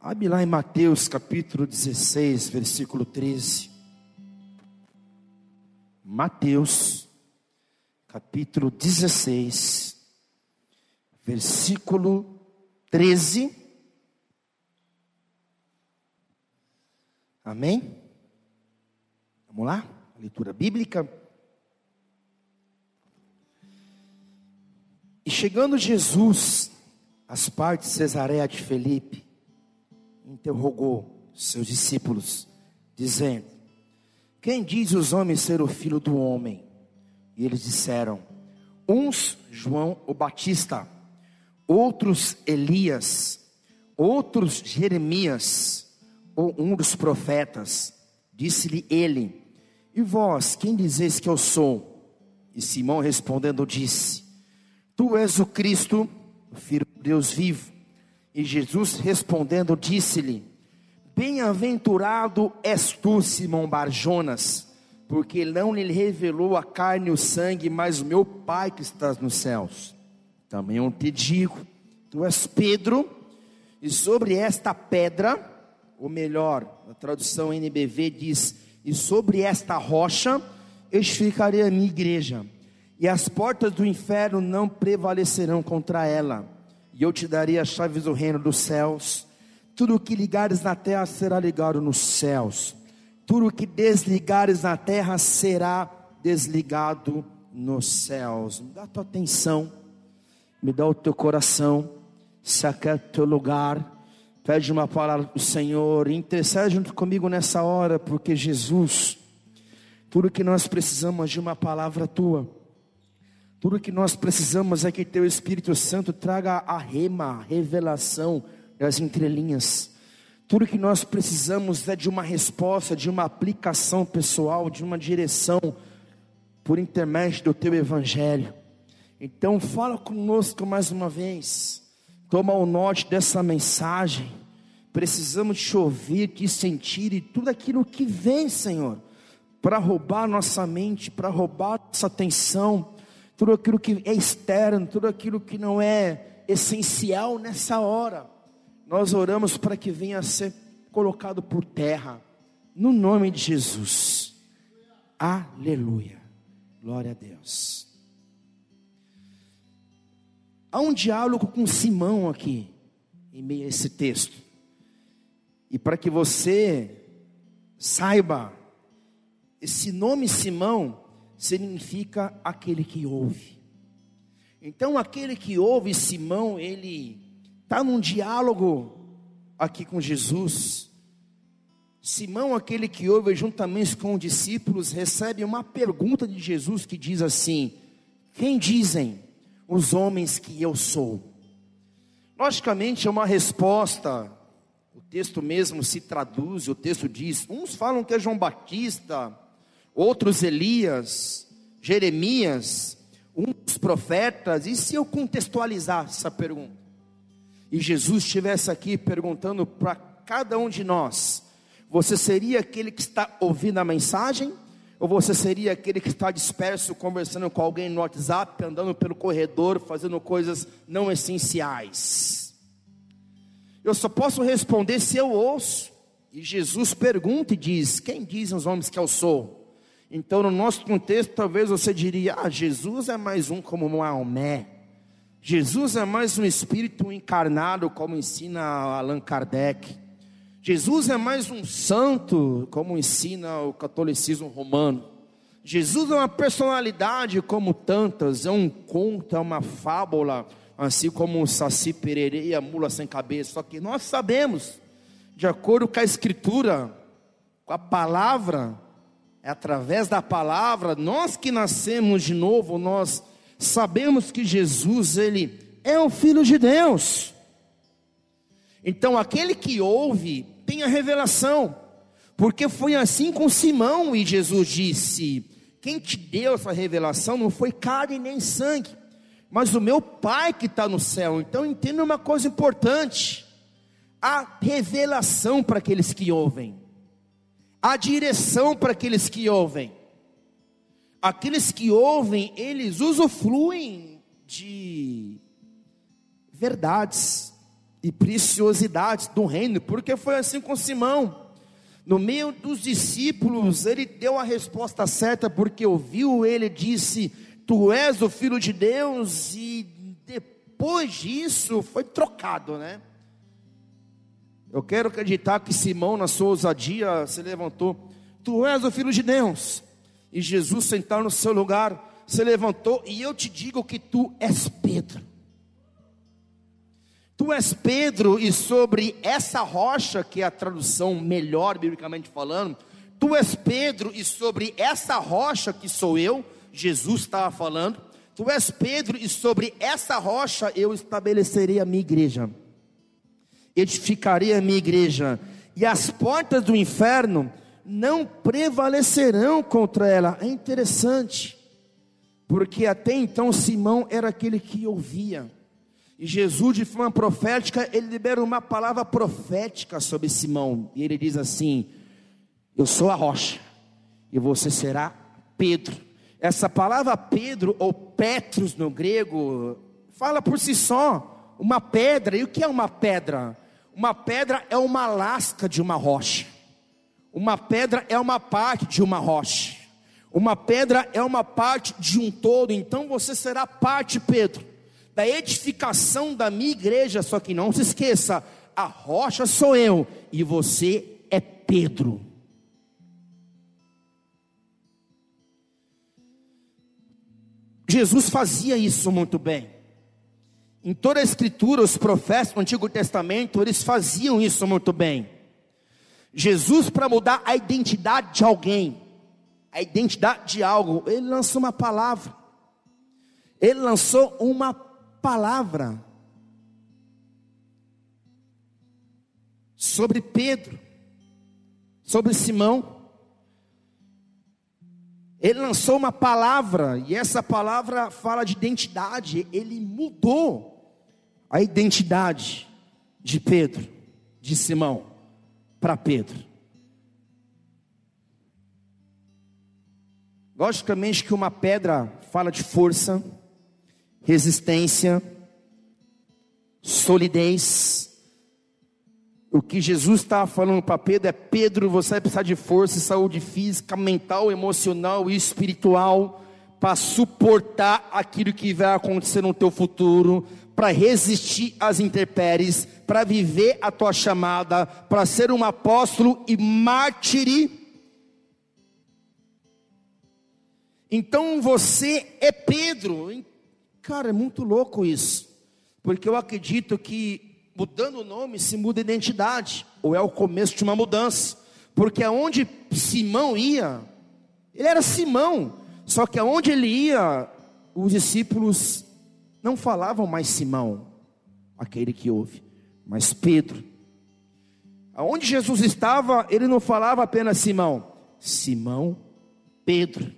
Abre lá em Mateus capítulo 16, versículo 13. Mateus capítulo 16, versículo 13. Amém? Vamos lá? Leitura bíblica. E chegando Jesus às partes de Cesareia de Felipe, interrogou seus discípulos, dizendo: Quem diz os homens ser o filho do homem? E eles disseram: Uns João o Batista, outros Elias, outros Jeremias, ou um dos profetas. Disse-lhe ele: E vós, quem dizeis que eu sou? E Simão respondendo disse: Tu és o Cristo, o Filho de Deus vivo. E Jesus respondendo disse-lhe: Bem-aventurado és tu, Simão Barjonas, porque não lhe revelou a carne e o sangue, mas o meu Pai que estás nos céus. Também eu te digo: Tu és Pedro, e sobre esta pedra, ou melhor, a tradução NBV diz: E sobre esta rocha edificarei a minha igreja, e as portas do inferno não prevalecerão contra ela e eu te darei as chaves do reino dos céus. Tudo o que ligares na terra será ligado nos céus. Tudo o que desligares na terra será desligado nos céus. Me dá a tua atenção, me dá o teu coração, se aquele teu lugar. Pede uma palavra para o Senhor, intercede junto comigo nessa hora, porque Jesus, tudo que nós precisamos é de uma palavra tua. Tudo que nós precisamos é que Teu Espírito Santo traga a rema, a revelação das entrelinhas. Tudo que nós precisamos é de uma resposta, de uma aplicação pessoal, de uma direção por intermédio do Teu Evangelho. Então, fala conosco mais uma vez. Toma o norte dessa mensagem. Precisamos te ouvir, te sentir e tudo aquilo que vem, Senhor, para roubar nossa mente, para roubar nossa atenção tudo aquilo que é externo, tudo aquilo que não é essencial nessa hora, nós oramos para que venha a ser colocado por terra, no nome de Jesus. Aleluia. Glória a Deus. Há um diálogo com Simão aqui, em meio a esse texto. E para que você saiba, esse nome Simão significa aquele que ouve. Então, aquele que ouve, Simão, ele está num diálogo aqui com Jesus. Simão, aquele que ouve juntamente com os discípulos, recebe uma pergunta de Jesus que diz assim: Quem dizem os homens que eu sou? Logicamente é uma resposta, o texto mesmo se traduz, o texto diz: uns falam que é João Batista, outros Elias, Jeremias, um dos profetas, e se eu contextualizar essa pergunta? E Jesus estivesse aqui perguntando para cada um de nós: você seria aquele que está ouvindo a mensagem? Ou você seria aquele que está disperso, conversando com alguém no WhatsApp, andando pelo corredor, fazendo coisas não essenciais? Eu só posso responder se eu ouço. E Jesus pergunta e diz: Quem dizem os homens que eu sou? Então, no nosso contexto, talvez você diria: ah, Jesus é mais um como Maomé. Jesus é mais um espírito encarnado, como ensina Allan Kardec. Jesus é mais um santo, como ensina o catolicismo romano. Jesus é uma personalidade como tantas, é um conto, é uma fábula, assim como o Saci Pererê e a mula sem cabeça. Só que nós sabemos, de acordo com a Escritura, com a palavra, é através da palavra, nós que nascemos de novo, nós sabemos que Jesus, ele é o filho de Deus. Então, aquele que ouve tem a revelação, porque foi assim com Simão e Jesus disse: Quem te deu essa revelação não foi carne nem sangue, mas o meu Pai que está no céu. Então, entenda uma coisa importante: a revelação para aqueles que ouvem a direção para aqueles que ouvem. Aqueles que ouvem, eles usufruem de verdades, e preciosidades do reino, porque foi assim com Simão. No meio dos discípulos, ele deu a resposta certa, porque ouviu ele disse: Tu és o filho de Deus, e depois disso foi trocado, né? Eu quero acreditar que Simão, na sua ousadia, se levantou: Tu és o filho de Deus, e Jesus, sentado no seu lugar, se levantou, e eu te digo que tu és Pedro. Tu és Pedro, e sobre essa rocha, que é a tradução melhor, biblicamente falando, tu és Pedro, e sobre essa rocha que sou eu, Jesus estava falando, tu és Pedro, e sobre essa rocha eu estabelecerei a minha igreja, edificarei a minha igreja, e as portas do inferno não prevalecerão contra ela. É interessante, porque até então Simão era aquele que ouvia, e Jesus, de forma profética, ele libera uma palavra profética sobre Simão. E ele diz assim: Eu sou a rocha, e você será Pedro. Essa palavra Pedro, ou Petros no grego, fala por si só, uma pedra. E o que é uma pedra? Uma pedra é uma lasca de uma rocha. Uma pedra é uma parte de uma rocha. Uma pedra é uma parte de um todo. Então você será parte, Pedro da edificação da minha igreja. Só que não se esqueça: a rocha sou eu e você é Pedro. Jesus fazia isso muito bem. Em toda a escritura, os profetas do Antigo Testamento, eles faziam isso muito bem. Jesus, para mudar a identidade de alguém, a identidade de algo, ele lançou uma palavra. Ele lançou uma palavra sobre Pedro, sobre Simão. Ele lançou uma palavra, e essa palavra fala de identidade. Ele mudou a identidade de Pedro, de Simão, para Pedro. Logicamente que uma pedra fala de força, resistência, solidez. O que Jesus estava falando para Pedro é: Pedro, você vai precisar de força saúde física, mental, emocional e espiritual para suportar aquilo que vai acontecer no teu futuro, para resistir às intempéries, para viver a tua chamada, para ser um apóstolo e mártire. Então você é Pedro, Cara, é muito louco isso. Porque eu acredito que mudando o nome se muda a identidade, ou é o começo de uma mudança. Porque aonde Simão ia, ele era Simão, só que aonde ele ia, os discípulos não falavam mais Simão, aquele que ouve, mas Pedro. Aonde Jesus estava, ele não falava apenas Simão, Simão, Pedro.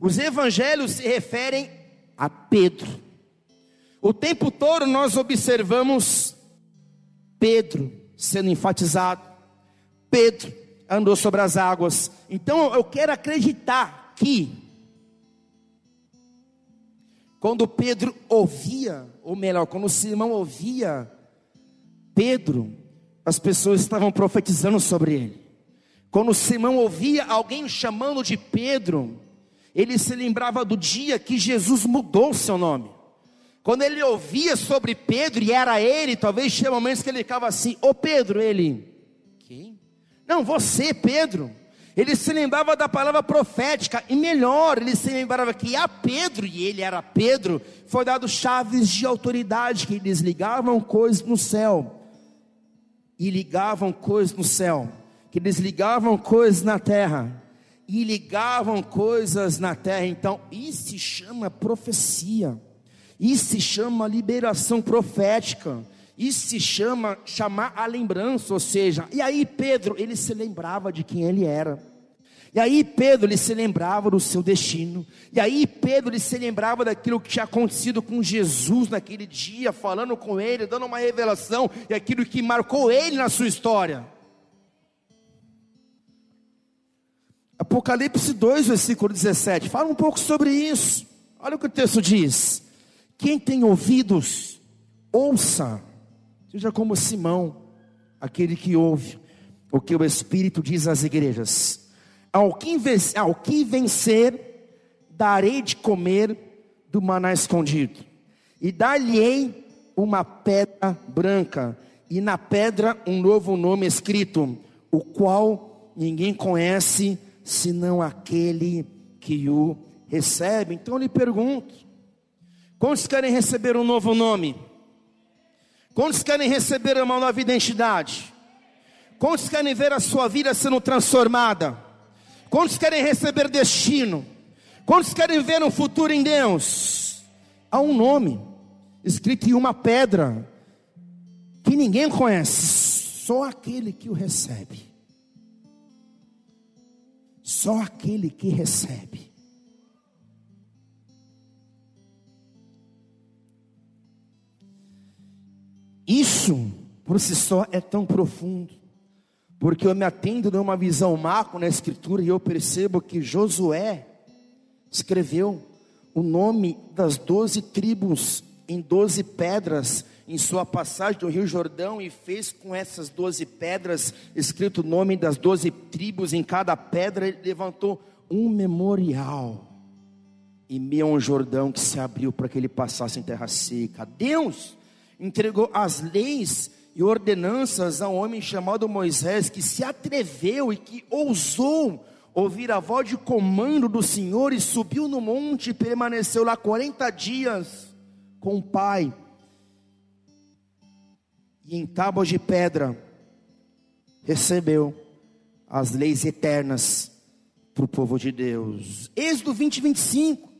Os evangelhos se referem a Pedro. O tempo todo nós observamos Pedro sendo enfatizado. Pedro andou sobre as águas. Então eu quero acreditar que quando Pedro ouvia, ou melhor, quando Simão ouvia Pedro, as pessoas estavam profetizando sobre ele. Quando Simão ouvia alguém chamando de Pedro, ele se lembrava do dia que Jesus mudou o seu nome. Quando ele ouvia sobre Pedro, e era ele, talvez tinha momentos que ele ficava assim: Ô Pedro, ele, quem? Não, você, Pedro. Ele se lembrava da palavra profética, e melhor, ele se lembrava que a Pedro, e ele era Pedro, foi dado chaves de autoridade que eles ligavam coisas no céu, e ligavam coisas no céu, que eles ligavam coisas na terra e ligavam coisas na terra. Então, isso se chama profecia. Isso se chama liberação profética. Isso se chama chamar a lembrança, ou seja, e aí Pedro, ele se lembrava de quem ele era. E aí Pedro, ele se lembrava do seu destino. E aí Pedro, ele se lembrava daquilo que tinha acontecido com Jesus naquele dia, falando com ele, dando uma revelação e aquilo que marcou ele na sua história. Apocalipse 2, versículo 17, fala um pouco sobre isso. Olha o que o texto diz: Quem tem ouvidos, ouça Seja como Simão, aquele que ouve o que o Espírito diz às igrejas. Ao que vencer, ao que vencer darei de comer do maná escondido, e dar-lhe-ei uma pedra branca, e na pedra um novo nome escrito, o qual ninguém conhece senão aquele que o recebe. Então eu lhe pergunto: quantos querem receber um novo nome? Quantos querem receber uma nova identidade? Quantos querem ver a sua vida sendo transformada? Quantos querem receber destino? Quantos querem ver um futuro em Deus? Há um nome escrito em uma pedra que ninguém conhece, só aquele que o recebe. Só aquele que recebe. Isso, por si só, é tão profundo, porque eu me atendo numa visão macro na Escritura e eu percebo que Josué escreveu o nome das doze tribos em doze pedras em sua passagem do Rio Jordão e fez com essas doze pedras, escrito o nome das doze tribos em cada pedra, ele levantou um memorial em meio a um Jordão que se abriu para que ele passasse em terra seca. Deus entregou as leis e ordenanças a um homem chamado Moisés que se atreveu e que ousou ouvir a voz de comando do Senhor e subiu no monte e permaneceu lá 40 dias com o Pai. E em tábuas de pedra recebeu as leis eternas para o povo de Deus. Êxodo 20, 25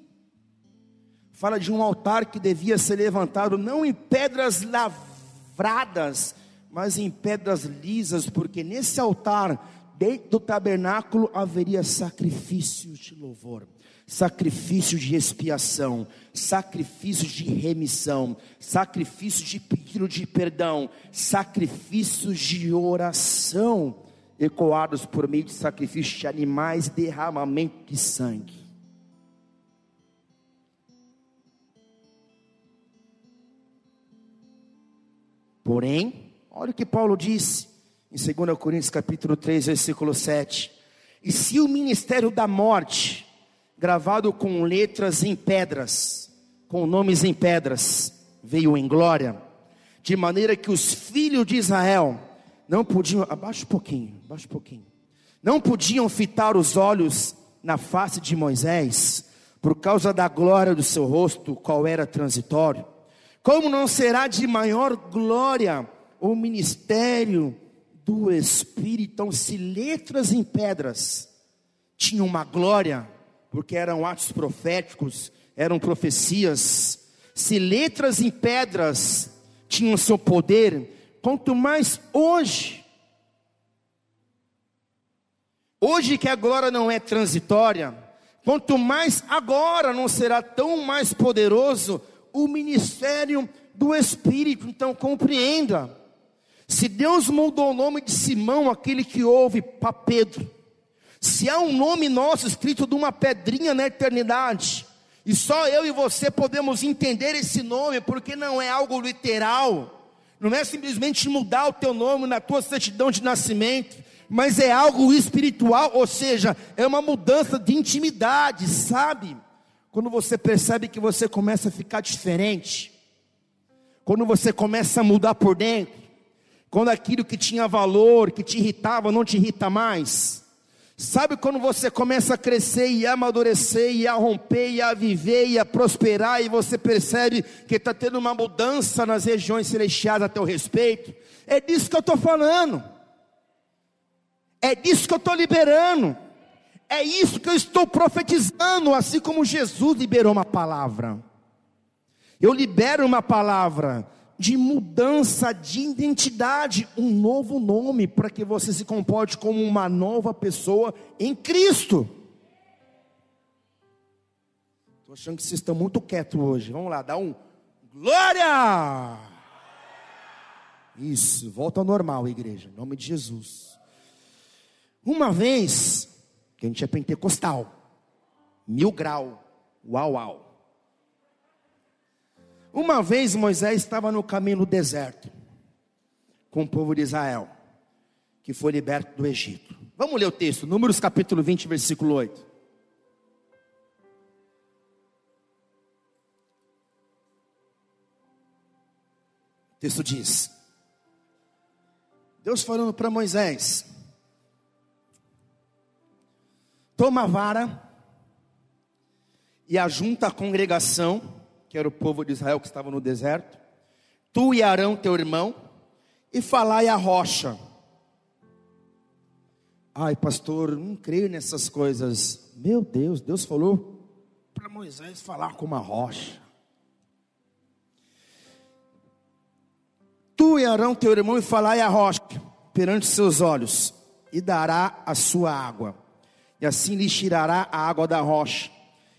fala de um altar que devia ser levantado não em pedras lavradas, mas em pedras lisas, porque nesse altar, dentro do tabernáculo, haveria sacrifícios de louvor, sacrifício de expiação, sacrifício de remissão, sacrifício de pedido de perdão, sacrifícios de oração, ecoados por meio de sacrifício de animais, derramamento de sangue. Porém, olha o que Paulo disse em 2 Coríntios capítulo 3, versículo 7. E se o ministério da morte, gravado com letras em pedras, com nomes em pedras, veio em glória, de maneira que os filhos de Israel não podiam, abaixa um pouquinho, abaixa um pouquinho, não podiam fitar os olhos na face de Moisés, por causa da glória do seu rosto, qual era transitório como não será de maior glória o ministério do Espírito? Então, se letras em pedras tinham uma glória, porque eram atos proféticos, eram profecias, se letras em pedras tinham seu poder, quanto mais hoje, hoje que a glória não é transitória, quanto mais agora não será tão mais poderoso o ministério do Espírito. Então compreenda: se Deus mudou o nome de Simão, aquele que ouve, para Pedro, se há um nome nosso escrito de uma pedrinha na eternidade, e só eu e você podemos entender esse nome, porque não é algo literal, não é simplesmente mudar o teu nome na tua certidão de nascimento, mas é algo espiritual, ou seja, é uma mudança de intimidade, sabe? Quando você percebe que você começa a ficar diferente, quando você começa a mudar por dentro, quando aquilo que tinha valor, que te irritava, não te irrita mais. Sabe quando você começa a crescer e a amadurecer, e a romper, e a viver, e a prosperar, e você percebe que está tendo uma mudança nas regiões celestiais a teu respeito? É disso que eu estou falando, é disso que eu estou liberando. É isso que eu estou profetizando, assim como Jesus liberou uma palavra. Eu libero uma palavra de mudança de identidade, um novo nome, para que você se comporte como uma nova pessoa em Cristo. Estou achando que vocês estão muito quietos hoje. Vamos lá, dá um glória! Isso, volta ao normal, igreja, em nome de Jesus. Uma vez, que a gente é pentecostal, mil grau, uau, uau. Uma vez Moisés estava no caminho do deserto, com o povo de Israel, que foi liberto do Egito. Vamos ler o texto, Números capítulo 20, versículo 8. O texto diz: Deus falando para Moisés: Toma a vara e ajunta a congregação, que era o povo de Israel que estava no deserto, tu e Arão, teu irmão, e falai a rocha. Ai, pastor, não creio nessas coisas. Meu Deus, Deus falou para Moisés falar com uma rocha. Tu e Arão, teu irmão, e falai a rocha perante seus olhos, e dará a sua água, e assim lhe tirará a água da rocha,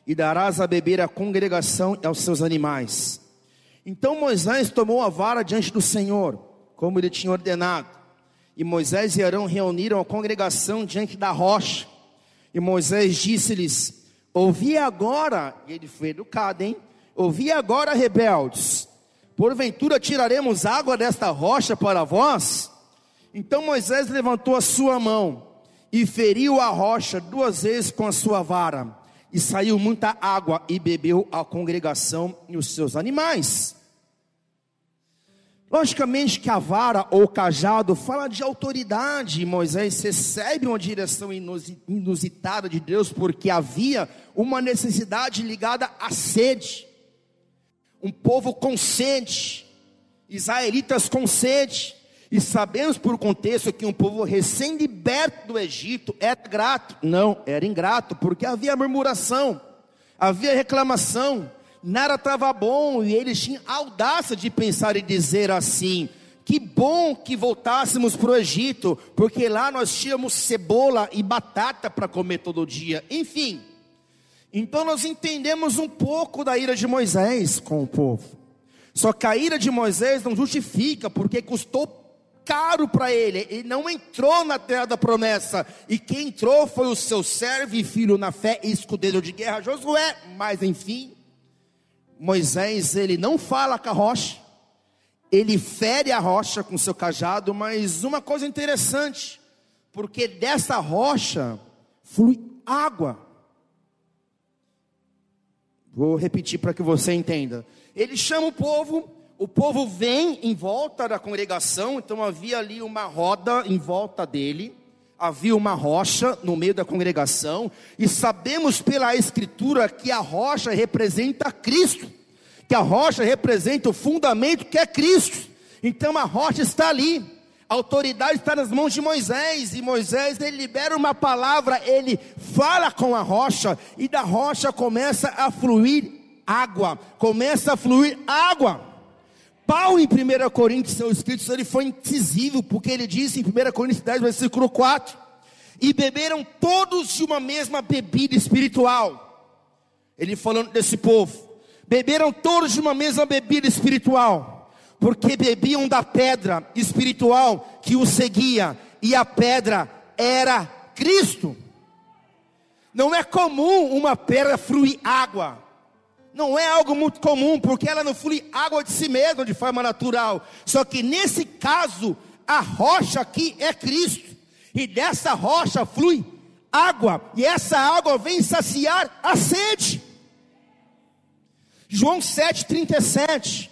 e darás a beber à congregação e aos seus animais. Então Moisés tomou a vara diante do Senhor, como ele tinha ordenado. E Moisés e Arão reuniram a congregação diante da rocha. E Moisés disse-lhes: Ouvi agora, e ele foi educado, hein? Ouvi agora, rebeldes, porventura tiraremos água desta rocha para vós? Então Moisés levantou a sua mão e feriu a rocha duas vezes com a sua vara, e saiu muita água e bebeu a congregação e os seus animais. Logicamente que a vara ou cajado fala de autoridade, Moisés recebe uma direção inusitada de Deus, porque havia uma necessidade ligada à sede. Um povo com sede, israelitas com sede, e sabemos por contexto que um povo recém-liberto do Egito era grato. Não, era ingrato, porque havia murmuração, havia reclamação, nada estava bom, e eles tinham audácia de pensar e dizer assim: que bom que voltássemos para o Egito, porque lá nós tínhamos cebola e batata para comer todo dia. Enfim, então nós entendemos um pouco da ira de Moisés com o povo. Só que a ira de Moisés não justifica, porque custou caro para ele. Ele não entrou na terra da promessa. E quem entrou foi o seu servo e filho na fé escudeiro de guerra, Josué. Mas enfim, Moisés, ele não fala com a rocha. Ele fere a rocha com seu cajado, mas uma coisa interessante, porque dessa rocha flui água. Vou repetir para que você entenda. Ele chama o povo o povo vem em volta da congregação, então havia ali uma roda em volta dele, havia uma rocha no meio da congregação, e sabemos pela Escritura que a rocha representa Cristo, que a rocha representa o fundamento que é Cristo, então a rocha está ali, a autoridade está nas mãos de Moisés, e Moisés ele libera uma palavra, ele fala com a rocha, e da rocha começa a fluir água, começa a fluir água. Paulo, em 1 Coríntios, seu escrito, ele foi incisivo, porque ele disse em 1 Coríntios 10, versículo 4: E beberam todos de uma mesma bebida espiritual. Ele falando desse povo, beberam todos de uma mesma bebida espiritual, porque bebiam da pedra espiritual que os seguia, e a pedra era Cristo. Não é comum uma pedra fluir água não é algo muito comum, porque ela não flui água de si mesma de forma natural. Só que nesse caso, a rocha aqui é Cristo, e dessa rocha flui água, e essa água vem saciar a sede. João 7,37.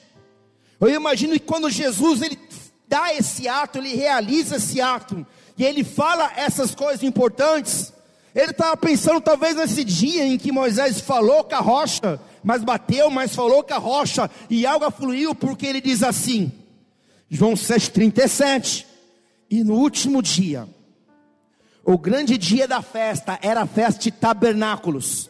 Eu imagino que quando Jesus ele dá esse ato, ele realiza esse ato, e ele fala essas coisas importantes. Ele estava pensando talvez nesse dia em que Moisés falou com a rocha, mas bateu, mas falou com a rocha, e algo fluiu, porque ele diz assim, João 7,37, e no último dia, o grande dia da festa era a festa de tabernáculos.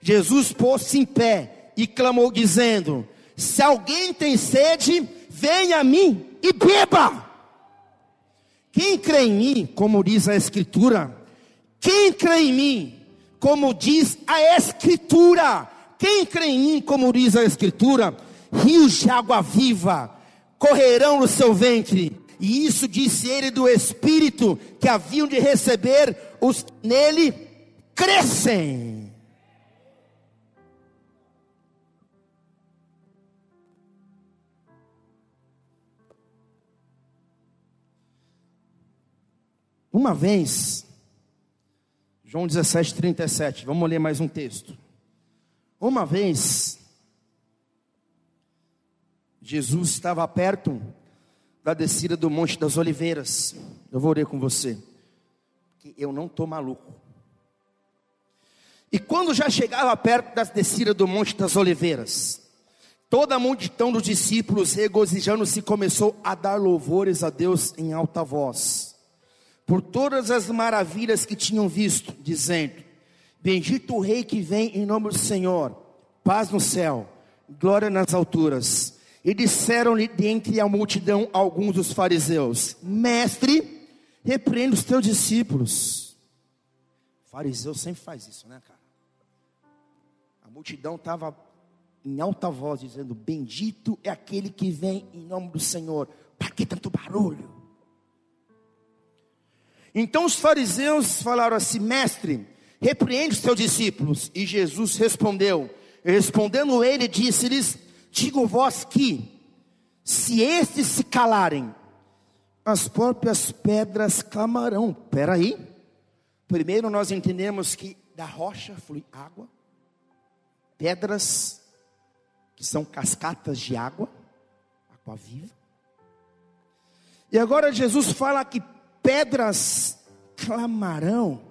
Jesus pôs-se em pé e clamou, dizendo: Se alguém tem sede, venha a mim e beba. Quem crê em mim, como diz a Escritura, quem crê em mim, como diz a Escritura, quem crê em mim, como diz a Escritura, rios de água viva correrão no seu ventre. E isso disse ele do Espírito que haviam de receber os que nele crescem. Uma vez, João 17, 37, vamos ler mais um texto. Uma vez, Jesus estava perto da descida do Monte das Oliveiras. Eu vou ler com você, que eu não estou maluco. E quando já chegava perto da descida do Monte das Oliveiras, toda a multidão dos discípulos, regozijando-se, começou a dar louvores a Deus em alta voz, por todas as maravilhas que tinham visto, dizendo: Bendito o Rei que vem em nome do Senhor, paz no céu, glória nas alturas. E disseram-lhe dentre a multidão alguns dos fariseus: Mestre, repreenda os teus discípulos. O fariseu sempre faz isso, né, cara? A multidão estava em alta voz dizendo: Bendito é aquele que vem em nome do Senhor. Para que tanto barulho? Então os fariseus falaram assim: Mestre, repreende os teus discípulos. E Jesus respondeu: Respondendo ele, disse-lhes: digo vós que, se estes se calarem, as próprias pedras clamarão. Peraí. Primeiro nós entendemos que da rocha flui água, pedras que são cascatas de água, água viva. E agora Jesus fala que pedras clamarão.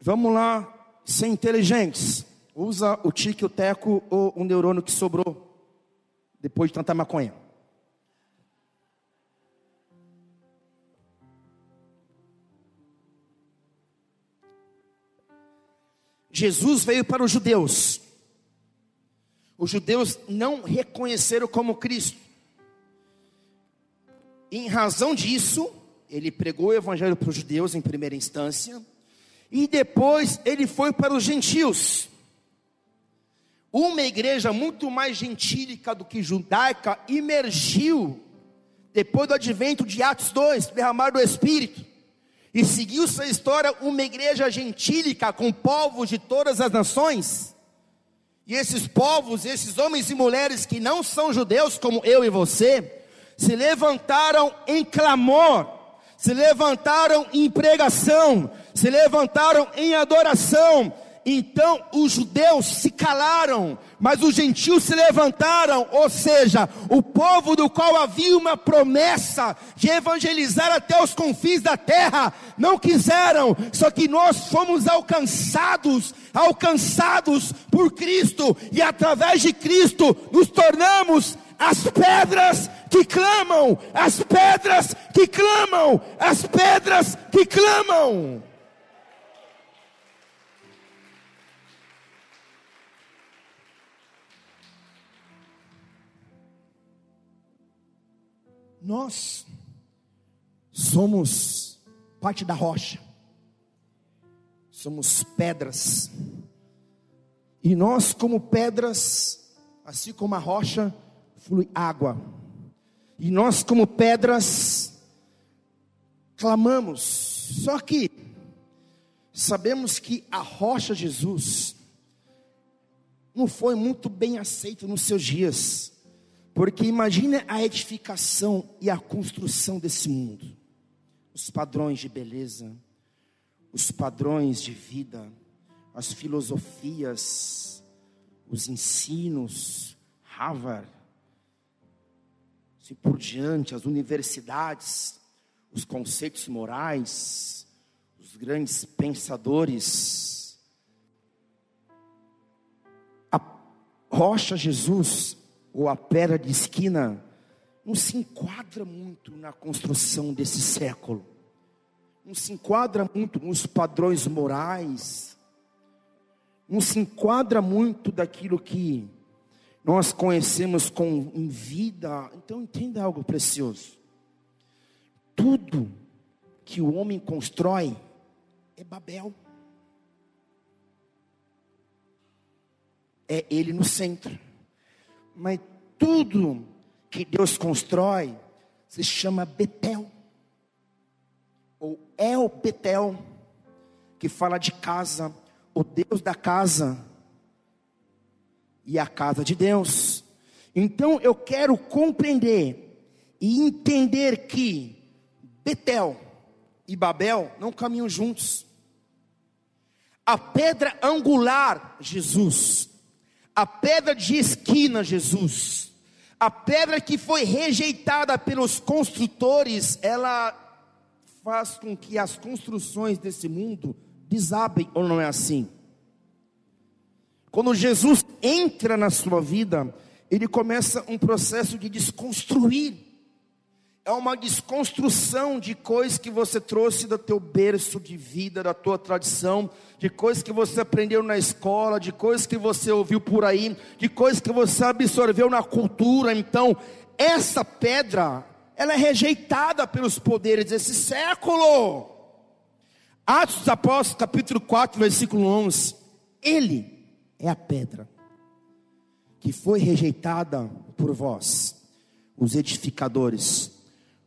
Vamos lá, ser inteligentes. Usa o tique, o teco ou o neurônio que sobrou depois de tanta maconha. Jesus veio para os judeus. Os judeus não reconheceram como Cristo. Em razão disso, ele pregou o evangelho para os judeus em primeira instância, e depois ele foi para os gentios. Uma igreja muito mais gentílica do que judaica emergiu depois do advento de Atos 2, derramar do Espírito. E seguiu sua história uma igreja gentílica com povos de todas as nações. E esses povos, esses homens e mulheres que não são judeus, como eu e você, se levantaram em clamor, se levantaram em pregação, se levantaram em adoração, então os judeus se calaram, mas os gentios se levantaram, ou seja, o povo do qual havia uma promessa de evangelizar até os confins da terra, não quiseram, só que nós fomos alcançados, alcançados por Cristo, e através de Cristo nos tornamos as pedras que clamam, as pedras que clamam, as pedras que clamam. Nós somos parte da rocha, somos pedras, e nós, como pedras, assim como a rocha, flui água, e nós, como pedras, clamamos, só que sabemos que a rocha Jesus não foi muito bem aceita nos seus dias. Porque imagine a edificação e a construção desse mundo. Os padrões de beleza, os padrões de vida, as filosofias, os ensinos, Harvard, assim por diante, as universidades, os conceitos morais, os grandes pensadores. A rocha Jesus ou a pedra de esquina não se enquadra muito na construção desse século, não se enquadra muito nos padrões morais, não se enquadra muito daquilo que nós conhecemos com em vida. Então entenda algo precioso. Tudo que o homem constrói é Babel. É ele no centro mas tudo que Deus constrói se chama Betel, ou El Betel, que fala de casa, o Deus da casa e a casa de Deus. Então eu quero compreender e entender que Betel e Babel não caminham juntos. A pedra angular, Jesus. A pedra de esquina, Jesus. A pedra que foi rejeitada pelos construtores, ela faz com que as construções desse mundo desabem, ou não é assim? Quando Jesus entra na sua vida, ele começa um processo de desconstruir é uma desconstrução de coisas que você trouxe do teu berço de vida, da tua tradição, de coisas que você aprendeu na escola, de coisas que você ouviu por aí, de coisas que você absorveu na cultura. Então, essa pedra, ela é rejeitada pelos poderes desse século. Atos dos Apóstolos, capítulo 4, versículo 11. Ele é a pedra que foi rejeitada por vós, os edificadores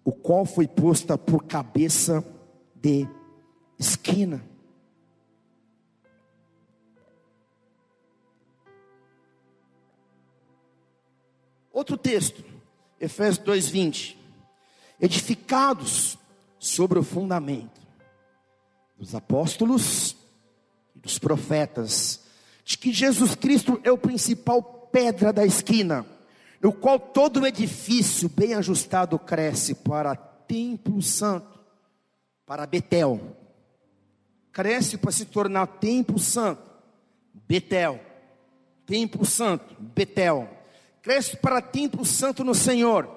o qual foi posta por cabeça de esquina. Outro texto, Efésios 2:20. Edificados sobre o fundamento dos apóstolos e dos profetas, de que Jesus Cristo é o principal pedra da esquina no qual todo o edifício bem ajustado cresce para templo santo, para Betel. Cresce para se tornar templo santo, Betel. Templo santo, Betel. Cresce para templo santo no Senhor,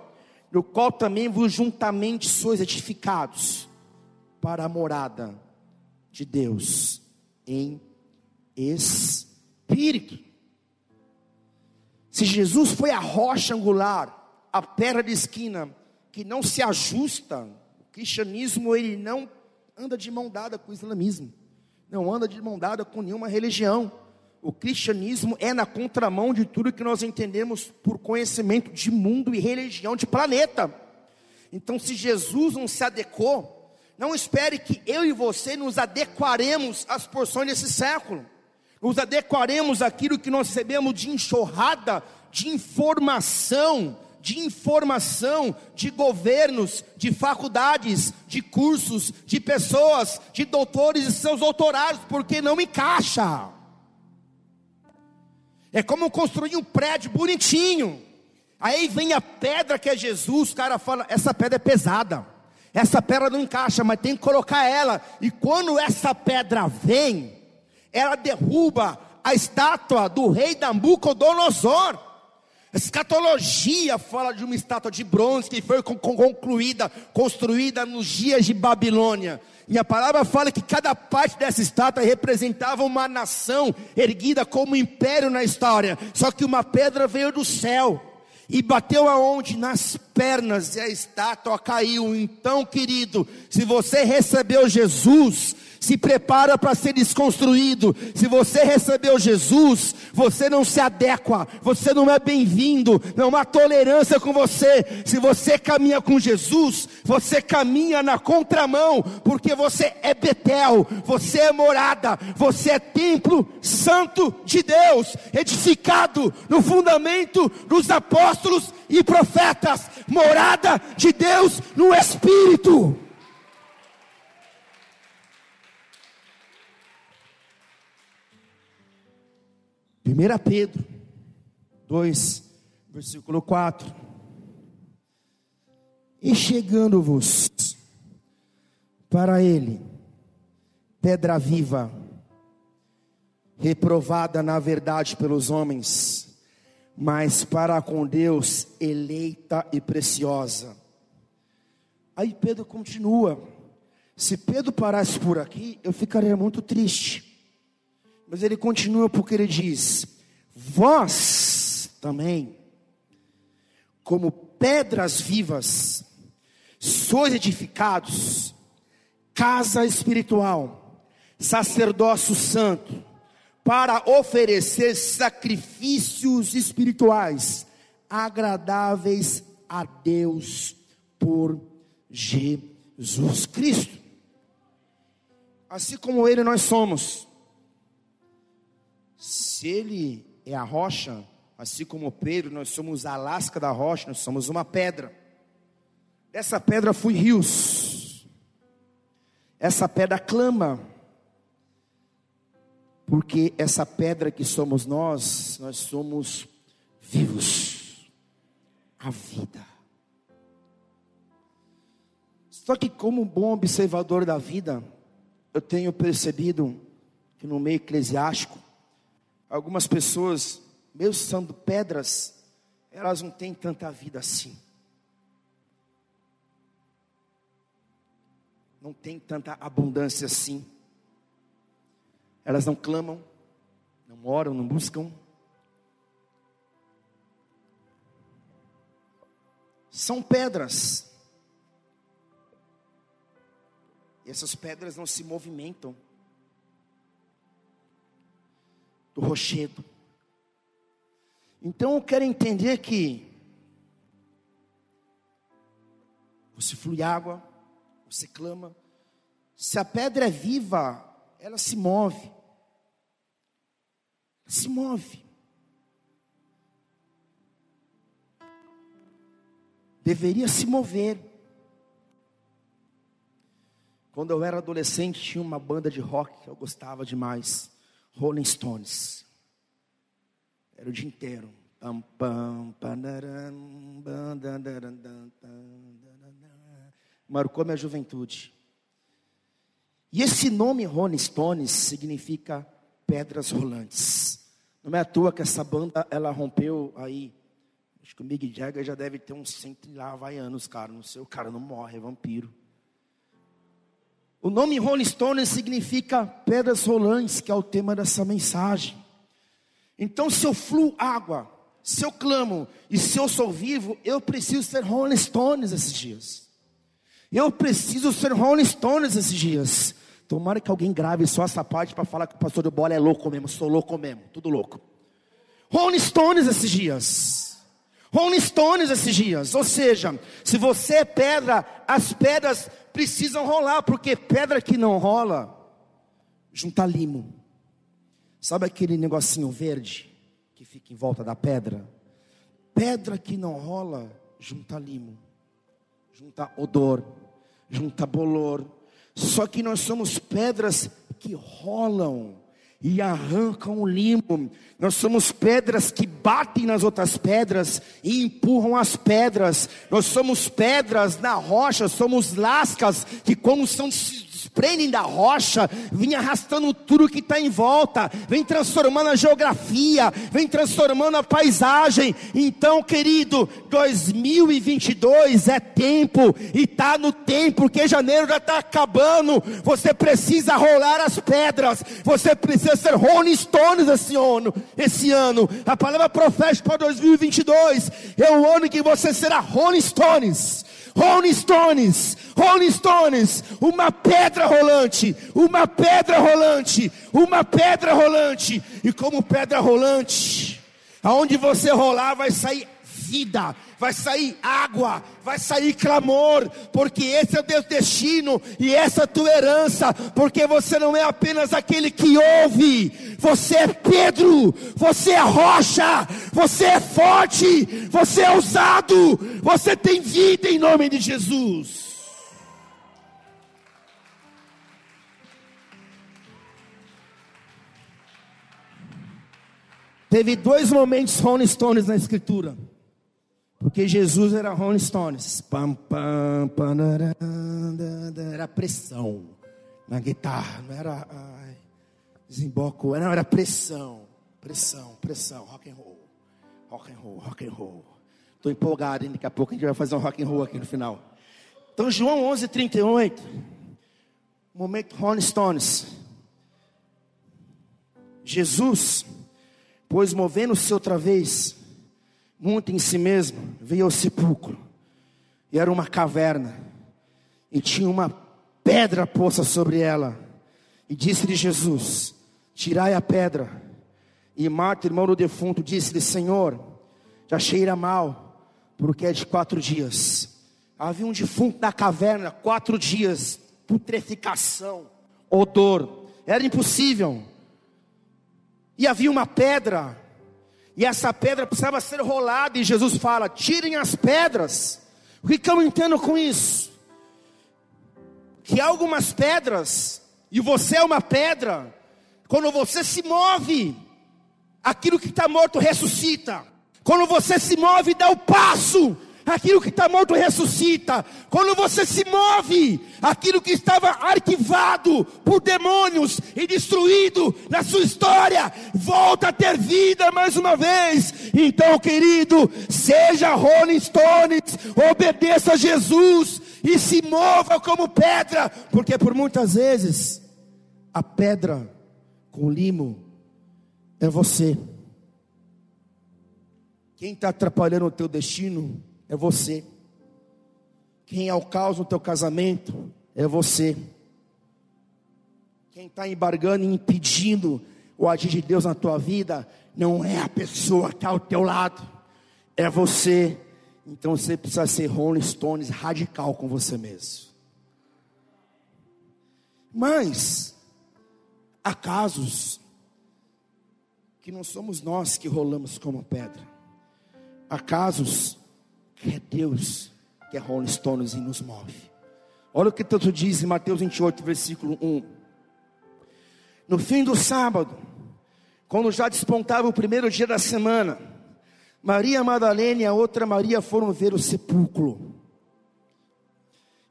no qual também vos juntamente sois edificados para a morada de Deus em espírito. Se Jesus foi a rocha angular, a pedra de esquina, que não se ajusta, o cristianismo ele não anda de mão dada com o islamismo, não anda de mão dada com nenhuma religião. O cristianismo é na contramão de tudo que nós entendemos por conhecimento de mundo e religião de planeta. Então, se Jesus não se adequou, não espere que eu e você nos adequaremos às porções desse século nos adequaremos àquilo que nós recebemos de enxurrada, de informação, de informação de governos, de faculdades, de cursos, de pessoas, de doutores e seus doutorados, porque não encaixa. É como construir um prédio bonitinho. Aí vem a pedra que é Jesus, o cara fala: essa pedra é pesada, essa pedra não encaixa, mas tem que colocar ela. E quando essa pedra vem, ela derruba a estátua do rei Nabucodonosor. Escatologia fala de uma estátua de bronze que foi concluída, construída nos dias de Babilônia. E a palavra fala que cada parte dessa estátua representava uma nação erguida como império na história. Só que uma pedra veio do céu e bateu aonde? Nas pernas, e a estátua caiu. Então, querido, se você recebeu Jesus, se prepara para ser desconstruído. Se você recebeu Jesus, você não se adequa, você não é bem-vindo, não há tolerância com você. Se você caminha com Jesus, você caminha na contramão, porque você é Betel, você é morada, você é templo santo de Deus, edificado no fundamento dos apóstolos e profetas, morada de Deus no Espírito. 1 Pedro 2, versículo 4. E chegando-vos para ele, pedra viva, reprovada na verdade pelos homens, mas para com Deus eleita e preciosa. Aí Pedro continua. Se Pedro parasse por aqui, eu ficaria muito triste. Mas ele continua porque ele diz: Vós também, como pedras vivas, sois edificados, casa espiritual, sacerdócio santo, para oferecer sacrifícios espirituais agradáveis a Deus por Jesus Cristo. Assim como Ele, nós somos se ele é a rocha, assim como Pedro, nós somos a lasca da rocha, nós somos uma pedra. Essa pedra flui rios. Essa pedra clama. Porque essa pedra que somos nós, nós somos vivos. A vida. Só que, como bom observador da vida, eu tenho percebido que no meio eclesiástico, algumas pessoas, mesmo sendo pedras, elas não têm tanta vida assim. Não tem tanta abundância assim. Elas não clamam, não oram, não buscam. São pedras E essas pedras não se movimentam do rochedo. Então eu quero entender que você flui água, você clama. Se a pedra é viva, ela se move. Se move. Deveria se mover. Quando eu era adolescente, tinha uma banda de rock que eu gostava demais, Rolling Stones. Era o dia inteiro. Marcou minha juventude. E esse nome Rolling Stones significa pedras rolantes. Não é à toa que essa banda ela rompeu aí. Acho que o Mick Jagger já deve ter uns cento lá vai anos, cara. Não sei, o cara não morre, é vampiro. O nome Rolling Stone significa pedras rolantes, que é o tema dessa mensagem. Então, se eu fluo água, se eu clamo e se eu sou vivo, eu preciso ser Rolling Stones esses dias. Eu preciso ser Rolling Stones esses dias. Tomara que alguém grave só essa parte para falar que o pastor do bola é louco mesmo, sou louco mesmo, tudo louco. Rolling Stones esses dias. Rolling Stones esses dias. Ou seja, se você é pedra, as pedras precisam rolar, porque pedra que não rola, junta limo. Sabe aquele negocinho verde que fica em volta da pedra? Pedra que não rola, junta limo, junta odor, junta bolor. Só que nós somos pedras que rolam e arrancam o limo. Nós somos pedras que batem nas outras pedras e empurram as pedras. Nós somos pedras na rocha, somos lascas que, como são prendem da rocha, vem arrastando tudo que está em volta, vem transformando a geografia, vem transformando a paisagem. Então, querido, 2022 é tempo, e está no tempo, porque janeiro já está acabando. Você precisa rolar as pedras, você precisa ser Rolling Stones esse ano. Esse ano. A palavra profética para 2022 é o ano que você será Rolling Stones. Rolling Stones, Rolling Stones, uma pedra rolante, uma pedra rolante, uma pedra rolante, e como pedra rolante, aonde você rolar vai sair vida, vai sair água, vai sair clamor, porque esse é o teu destino e essa é a tua herança, porque você não é apenas aquele que ouve, você é Pedro, você é rocha, você é forte, você é ousado, você tem vida em nome de Jesus. Teve dois momentos Rolling Stones na escritura. Porque Jesus era Rolling Stones. Pam, pam, era pressão na guitarra, não era ai, desemboco, não era pressão, pressão, pressão, rock and roll, rock and roll, rock and roll. Estou empolgado, hein? daqui a pouco a gente vai fazer um rock and roll aqui no final. Então João 11:38, momento Rolling Stones. Jesus, pois movendo-se outra vez, muito em si mesmo, veio ao sepulcro. E era uma caverna. E tinha uma pedra posta sobre ela. E disse-lhe Jesus: Tirai a pedra. E Marta, irmão do defunto, disse-lhe: Senhor, já cheira mal, porque é de quatro dias. Havia um defunto na caverna, quatro dias, putreficação, odor, era impossível. E havia uma pedra e essa pedra precisava ser rolada, e Jesus fala: tirem as pedras, O que, que eu entendo com isso? Que algumas pedras, e você é uma pedra, quando você se move, aquilo que está morto ressuscita. Quando você se move, dá o passo, aquilo que está morto ressuscita. Quando você se move, aquilo que estava arquivado por demônios e destruído na sua história, volta a ter vida mais uma vez. Então, querido, seja Rolling Stones, obedeça a Jesus e se mova como pedra, porque por muitas vezes a pedra com limo é você. Quem está atrapalhando o teu destino é você. Quem é o caos no teu casamento é você. Quem está embargando e impedindo o agir de Deus na tua vida não é a pessoa que está ao teu lado, é você. Então você precisa ser Rolling Stones radical com você mesmo. Mas há casos que não somos nós que rolamos como pedra. Há casos é Deus que é Rolling Stones e nos move. Olha o que tanto diz em Mateus 28, versículo 1. No fim do sábado, quando já despontava o primeiro dia da semana, Maria Madalena e a outra Maria foram ver o sepulcro.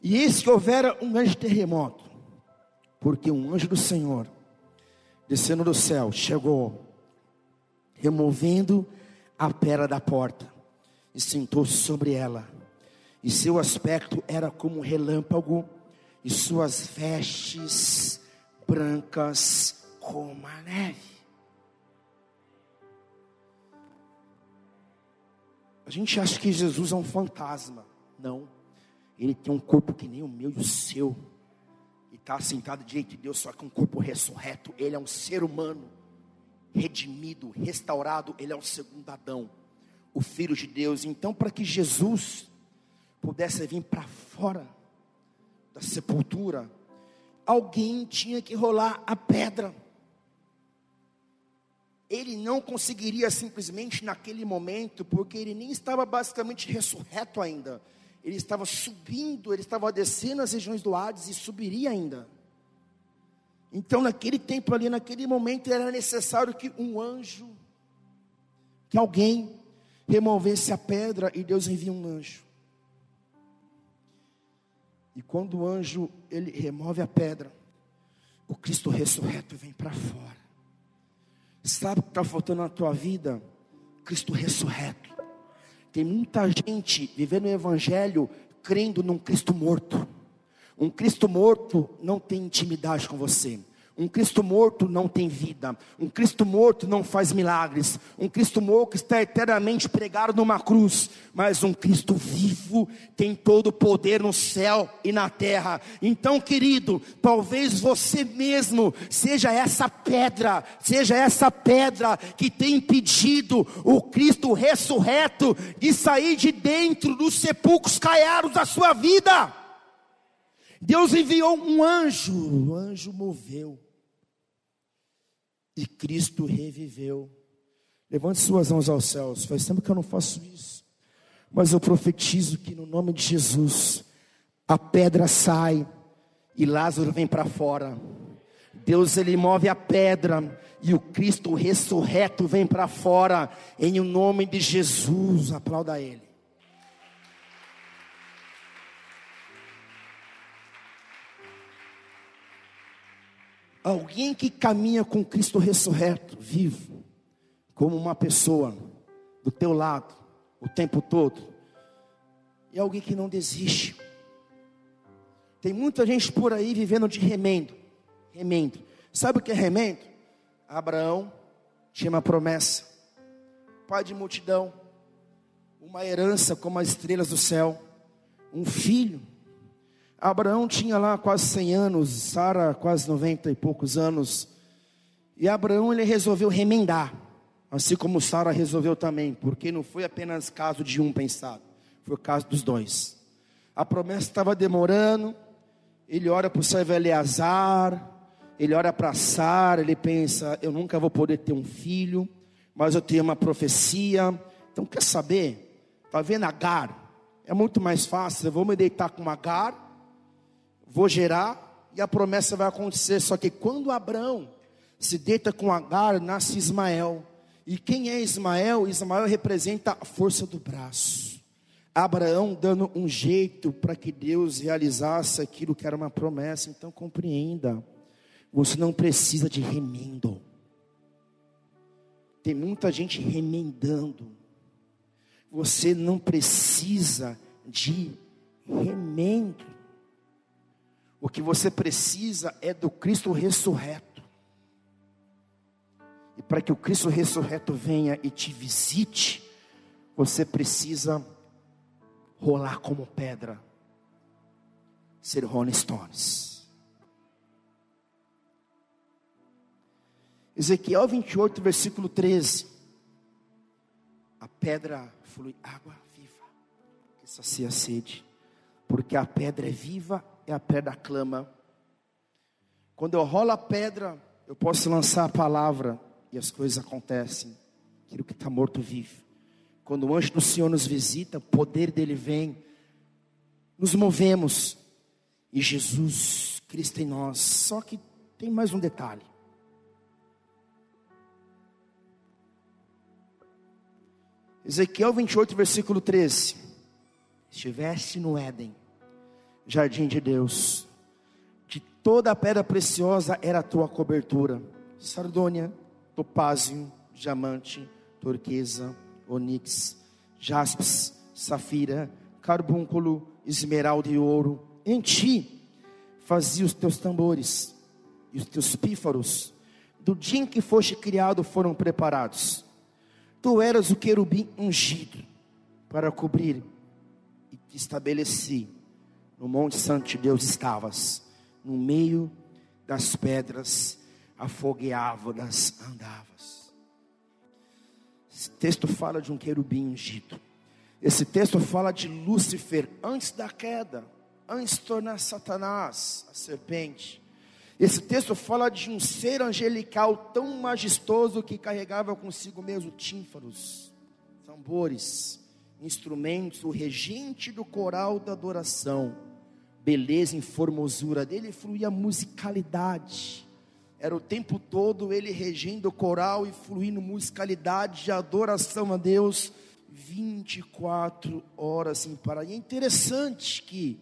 E eis que houvera um grande terremoto, porque um anjo do Senhor, descendo do céu, chegou, removendo a pedra da porta e sentou-se sobre ela. E seu aspecto era como um relâmpago, e suas vestes brancas como a neve. A gente acha que Jesus é um fantasma. Não. Ele tem um corpo que nem o meu e o seu. E está sentado direito de Deus, só que um corpo ressurreto. Ele é um ser humano, redimido, restaurado. Ele é o segundo Adão o Filho de Deus. Então, para que Jesus pudesse vir para fora da sepultura, alguém tinha que rolar a pedra. Ele não conseguiria simplesmente naquele momento, porque ele nem estava basicamente ressurreto ainda. Ele estava subindo, ele estava descendo as regiões do Hades e subiria ainda. Então, naquele tempo ali, naquele momento, era necessário que um anjo, que alguém removesse a pedra e Deus envia um anjo. E quando o anjo ele remove a pedra, o Cristo ressurreto vem para fora. Sabe o que está faltando na tua vida? Cristo ressurreto. Tem muita gente vivendo o Evangelho crendo num Cristo morto. Um Cristo morto não tem intimidade com você. Um Cristo morto não tem vida. Um Cristo morto não faz milagres. Um Cristo morto está eternamente pregado numa cruz. Mas um Cristo vivo tem todo o poder no céu e na terra. Então, querido, talvez você mesmo seja essa pedra, seja essa pedra que tem impedido o Cristo ressurreto de sair de dentro dos sepulcros caiados da sua vida. Deus enviou um anjo, o anjo moveu e Cristo reviveu. Levante suas mãos aos céus. Faz tempo que eu não faço isso. Mas eu profetizo que no nome de Jesus, a pedra sai e Lázaro vem para fora. Deus ele move a pedra e o Cristo ressurreto vem para fora em o nome de Jesus. Aplauda ele. Alguém que caminha com Cristo ressurreto, vivo, como uma pessoa do teu lado o tempo todo, e alguém que não desiste. Tem muita gente por aí vivendo de remendo, remendo. Sabe o que é remendo? Abraão tinha uma promessa, pai de multidão, uma herança como as estrelas do céu, um filho Abraão tinha lá quase 100 anos, Sara quase 90 e poucos anos. E Abraão ele resolveu remendar, assim como Sara resolveu também, porque não foi apenas caso de um pensado, foi o caso dos dois. A promessa estava demorando, ele olha para o servo Eleazar, ele olha para Sara, ele pensa: eu nunca vou poder ter um filho, mas eu tenho uma profecia. Então, quer saber? Está vendo Agar? é muito mais fácil. Eu vou me deitar com Agar, vou gerar e a promessa vai acontecer. Só que quando Abraão se deita com Agar, nasce Ismael. E quem é Ismael? Ismael representa a força do braço. Abraão dando um jeito para que Deus realizasse aquilo que era uma promessa. Então compreenda, você não precisa de remendo. Tem muita gente remendando. Você não precisa de remendo. O que você precisa é do Cristo ressurreto. E para que o Cristo ressurreto venha e te visite, você precisa rolar como pedra, ser Rolling Stones. Ezequiel 28, versículo 13. A pedra flui água viva, que sacia a sede, porque a pedra é viva e a pedra clama. Quando eu rolo a pedra, eu posso lançar a palavra e as coisas acontecem. Aquilo que está morto vive. Quando o anjo do Senhor nos visita, o poder dele vem, nos movemos e Jesus Cristo em nós. Só que tem mais um detalhe. Ezequiel 28, versículo 13. Estiveste no Éden, jardim de Deus, de toda a pedra preciosa era a tua cobertura: sardônia, topázio, diamante, turquesa, onix, jaspis, safira, carbúnculo, esmeralda e ouro. Em ti fazia os teus tambores e os teus pífaros. Do dia em que foste criado foram preparados. Tu eras o querubim ungido para cobrir e te estabeleci. No monte santo de Deus estavas, no meio das pedras afogueavas andavas. Esse texto fala de um querubim ungido. Esse texto fala de Lúcifer antes da queda, antes de tornar Satanás a serpente. Esse texto fala de um ser angelical tão majestoso que carregava consigo mesmo tímpanos, tambores, instrumentos, o regente do coral da adoração. Beleza e formosura dele fluía musicalidade era o tempo todo ele regendo o coral e fluindo musicalidade de adoração a Deus 24 horas sem parar. E é interessante que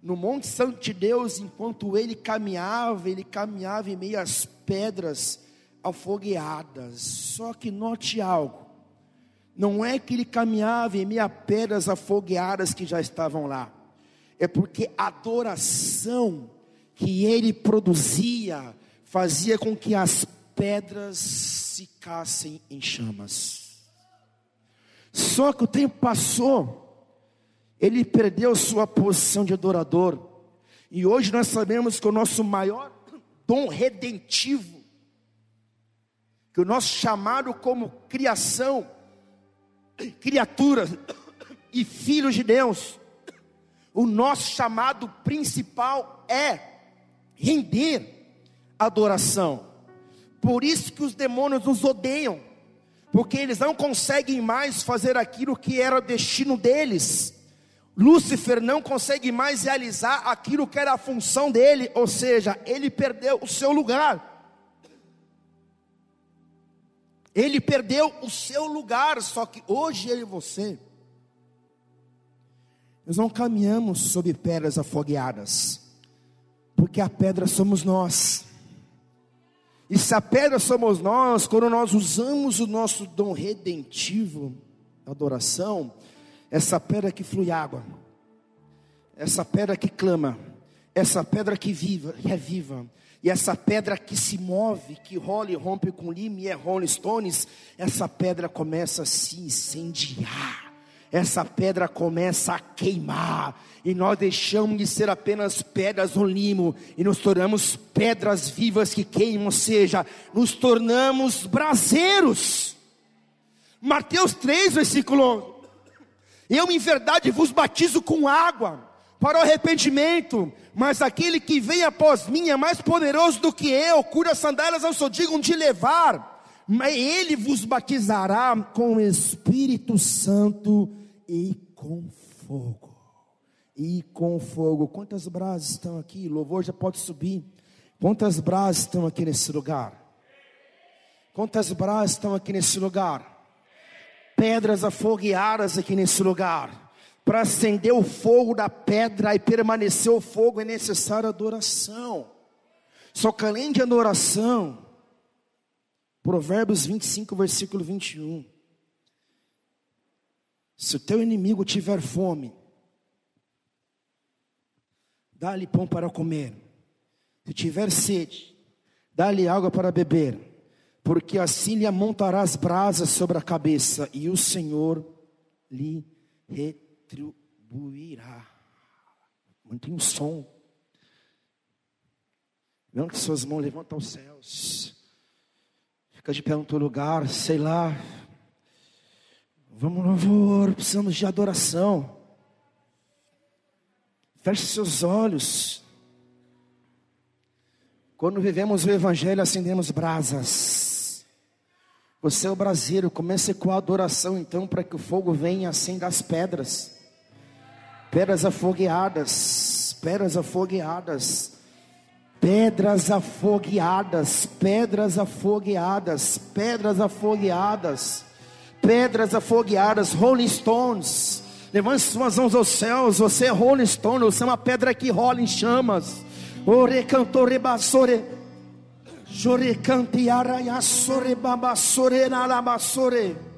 no Monte Santo de Deus, enquanto ele caminhava, ele caminhava em meio às pedras afogueadas. Só que note algo. Não é que ele caminhava em meio a pedras afogueadas que já estavam lá. É porque a adoração que ele produzia fazia com que as pedras ficassem em chamas. Só que o tempo passou, ele perdeu sua posição de adorador, e hoje nós sabemos que o nosso maior dom redentivo, que o nosso chamado como criação, criatura e filhos de Deus, o nosso chamado principal é render adoração. Por isso que os demônios nos odeiam, porque eles não conseguem mais fazer aquilo que era o destino deles. Lúcifer não consegue mais realizar aquilo que era a função dele, ou seja, ele perdeu o seu lugar. Ele perdeu o seu lugar, só que hoje ele e você, nós não caminhamos sobre pedras afogueadas, porque a pedra somos nós. E se a pedra somos nós, quando nós usamos o nosso dom redentivo, adoração, essa pedra que flui água, essa pedra que clama, essa pedra que viva, que é viva, e essa pedra que se move, que rola e rompe com lime e é Rolling Stones, essa pedra começa a se incendiar essa pedra começa a queimar, e nós deixamos de ser apenas pedras no limo, e nos tornamos pedras vivas que queimam, ou seja, nos tornamos braseiros. Mateus 3, versículo 11. Eu em verdade vos batizo com água para o arrependimento, mas aquele que vem após mim é mais poderoso do que eu, cujas sandálias não sou digno de levar, mas ele vos batizará com o Espírito Santo e com fogo. E com fogo. Quantas brasas estão aqui? Louvor já pode subir. Quantas brasas estão aqui nesse lugar? Quantas brasas estão aqui nesse lugar? Pedras afogueadas aqui nesse lugar. Para acender o fogo da pedra e permanecer o fogo é necessário adoração. Só que além de adoração, Provérbios 25, versículo 21. Se o teu inimigo tiver fome, dá-lhe pão para comer. Se tiver sede, dá-lhe água para beber, porque assim lhe amontará as brasas sobre a cabeça, e o Senhor lhe retribuirá. Mantém um som. Não que suas mãos levantam aos céus. Fica de pé no teu lugar, sei lá. Vamos louvor, precisamos de adoração. Feche seus olhos. Quando vivemos o Evangelho, acendemos brasas. Você é o braseiro, comece com a adoração então, para que o fogo venha e acenda as pedras. Pedras afogueadas, pedras afogueadas, pedras afogueadas, pedras afogueadas, pedras afogueadas pedras afogueadas, Rolling Stones. Levante suas mãos aos céus. Você é Rolling Stone, você é uma pedra que rola em chamas. Ore canto rebassore. Jore canti araiassore babassore nalabassore.